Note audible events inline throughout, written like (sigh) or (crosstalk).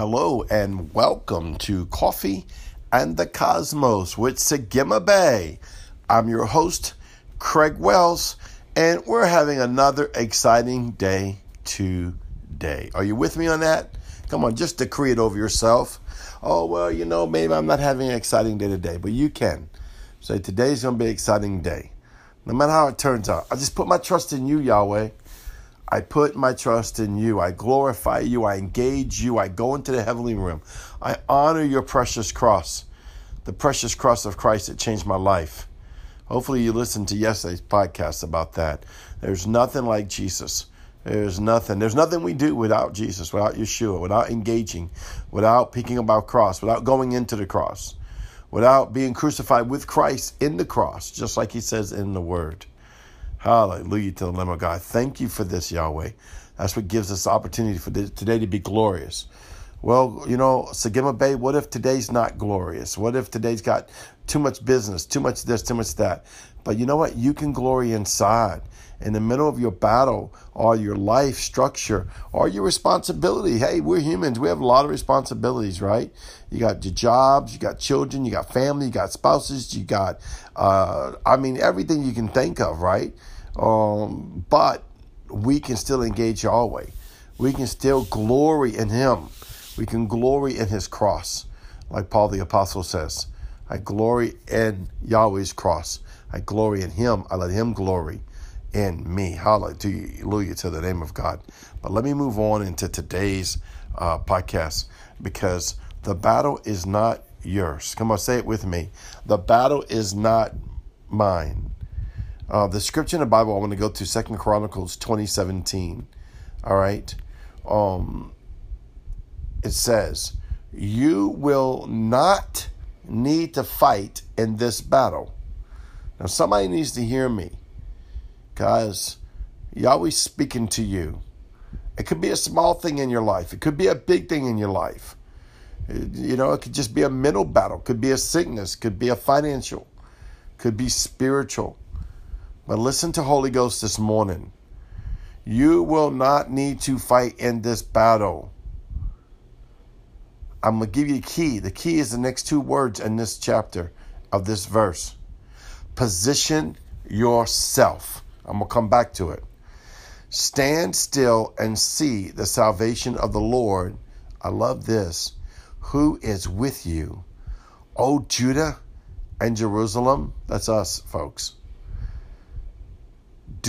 Hello and welcome to Coffee and the Cosmos with Sagima Bay. I'm your host, Craig Wells, and we're having another exciting day today. Are you with me on that? Come on, just decree it over yourself. Oh, well, you know, maybe I'm not having an exciting day today, but you can. Say, today's going to be an exciting day. No matter how it turns out, I just put my trust in you, Yahweh. I put my trust in you. I glorify you. I engage you. I go into the heavenly realm. I honor your precious cross, the precious cross of Christ that changed my life. Hopefully, you listened to yesterday's podcast about that. There's nothing like Jesus. There's nothing. There's nothing we do without Jesus, without Yeshua, without engaging, without picking up our cross, without going into the cross, without being crucified with Christ in the cross, just like he says in the Word. Hallelujah to the Lamb of God. Thank you for this, Yahweh. That's what gives us the opportunity for today to be glorious. Well, you know, Sagima Bay, what if today's not glorious? What if today's got too much business, too much this, too much that? But you know what? You can glory inside. In the middle of your battle or your life structure or your responsibility. Hey, we're humans. We have a lot of responsibilities, right? You got your jobs, you got children, you got family, you got spouses, you got, uh, I mean, everything you can think of, right? Um, but we can still engage Yahweh. We can still glory in Him. We can glory in His cross, like Paul the Apostle says. I glory in Yahweh's cross. I glory in Him. I let Him glory in me. Hallelujah to the name of God. But let me move on into today's uh, podcast because the battle is not yours. Come on, say it with me. The battle is not mine. Uh, the scripture in the Bible, I want to go to Second Chronicles 2017. All right. Um, it says, You will not need to fight in this battle. Now, somebody needs to hear me. Guys, Yahweh's speaking to you. It could be a small thing in your life, it could be a big thing in your life. You know, it could just be a mental battle, could be a sickness, could be a financial, could be spiritual. But listen to Holy Ghost this morning. You will not need to fight in this battle. I'm going to give you a key. The key is the next two words in this chapter of this verse. Position yourself. I'm going to come back to it. Stand still and see the salvation of the Lord. I love this. Who is with you? O Judah and Jerusalem. That's us, folks.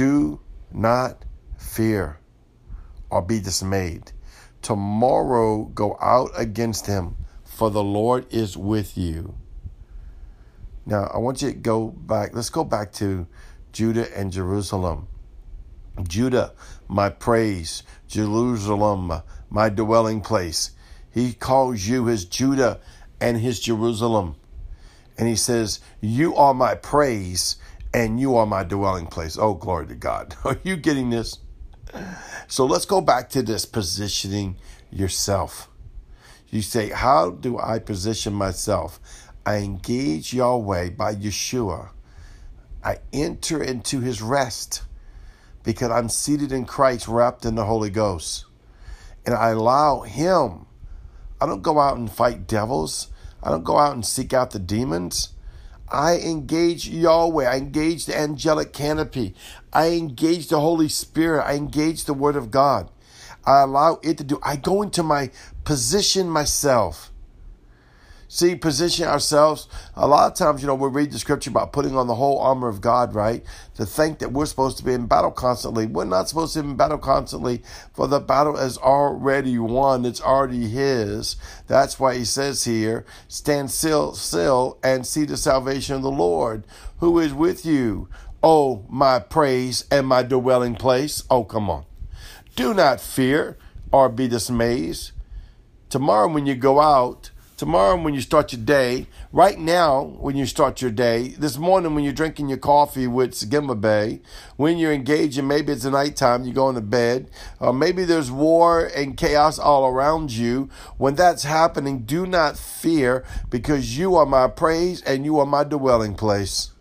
Do not fear or be dismayed. Tomorrow go out against him, for the Lord is with you. Now, I want you to go back. Let's go back to Judah and Jerusalem. Judah, my praise. Jerusalem, my dwelling place. He calls you his Judah and his Jerusalem. And he says, You are my praise and you are my dwelling place. Oh, glory to God. (laughs) Are you getting this? So let's go back to this positioning yourself. You say, How do I position myself? I engage Yahweh by Yeshua. I enter into his rest because I'm seated in Christ, wrapped in the Holy Ghost. And I allow him. I don't go out and fight devils. I don't go out and seek out the demons. I engage Yahweh. I engage the angelic canopy. I engage the Holy Spirit. I engage the Word of God. I allow it to do. I go into my position myself. See, position ourselves. A lot of times, you know, we read the scripture about putting on the whole armor of God, right? To think that we're supposed to be in battle constantly. We're not supposed to be in battle constantly, for the battle is already won. It's already His. That's why He says here, stand still, still and see the salvation of the Lord, who is with you. Oh, my praise and my dwelling place. Oh, come on. Do not fear or be dismayed. Tomorrow, when you go out, tomorrow when you start your day, right now when you start your day, this morning when you're drinking your coffee with Sagima Bay, when you're engaging, maybe it's the nighttime, you're going to bed, or maybe there's war and chaos all around you. When that's happening, do not fear because you are my praise and you are my dwelling place.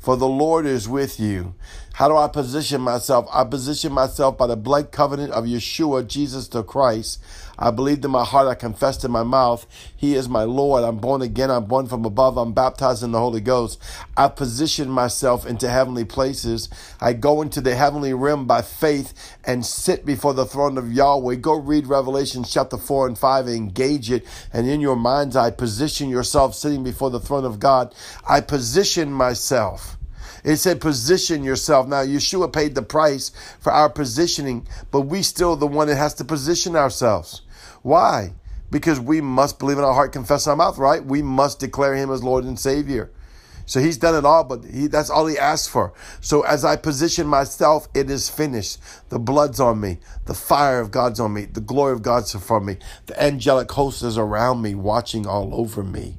For the Lord is with you. How do I position myself? I position myself by the blood covenant of Yeshua, Jesus the Christ. I believed in my heart, I confessed in my mouth, He is my Lord. I'm born again, I'm born from above, I'm baptized in the Holy Ghost. I position myself into heavenly places. I go into the heavenly realm by faith and sit before the throne of Yahweh. Go read Revelation chapter 4 and 5 and engage it. And in your mind's eye, position yourself sitting before the throne of God. I position myself. It said position yourself. Now, Yeshua paid the price for our positioning, but we still the one that has to position ourselves. Why? Because we must believe in our heart, confess our mouth, right? We must declare him as Lord and Savior. So he's done it all, but he, that's all he asked for. So as I position myself, it is finished. The blood's on me. The fire of God's on me. The glory of God's for me. The angelic host is around me, watching all over me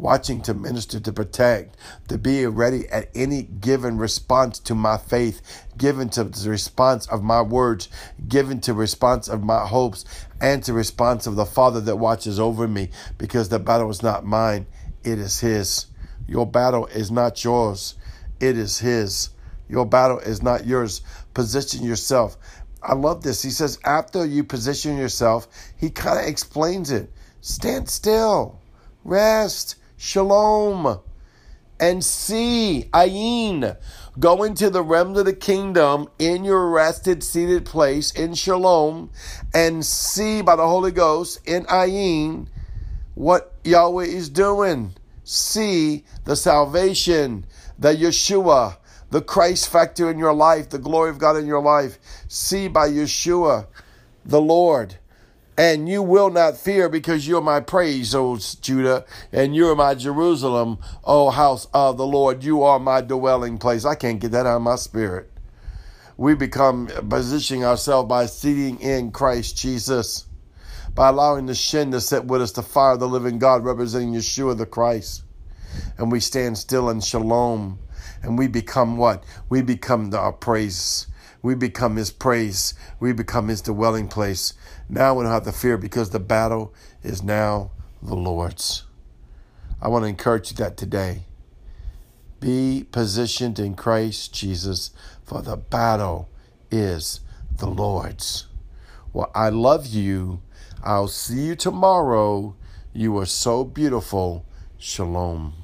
watching to minister, to protect, to be ready at any given response to my faith, given to the response of my words, given to response of my hopes, and to response of the Father that watches over me, because the battle is not mine, it is His. Your battle is not yours, it is His. Your battle is not yours. Position yourself. I love this. He says, after you position yourself, he kind of explains it. Stand still, rest, shalom, and see, ayin. Go into the realm of the kingdom in your rested, seated place in shalom, and see by the Holy Ghost in ayin what Yahweh is doing. See the salvation, the Yeshua, the Christ factor in your life, the glory of God in your life. See by Yeshua, the Lord and you will not fear because you're my praise, O Judah, and you're my Jerusalem, O house of the Lord. You are my dwelling place. I can't get that out of my spirit. We become positioning ourselves by seating in Christ Jesus, by allowing the shin to sit with us, the fire of the living God, representing Yeshua the Christ. And we stand still in shalom, and we become what? We become the, praise. We become his praise. We become his dwelling place. Now we don't have to fear because the battle is now the Lord's. I want to encourage you that today. Be positioned in Christ Jesus, for the battle is the Lord's. Well, I love you. I'll see you tomorrow. You are so beautiful. Shalom.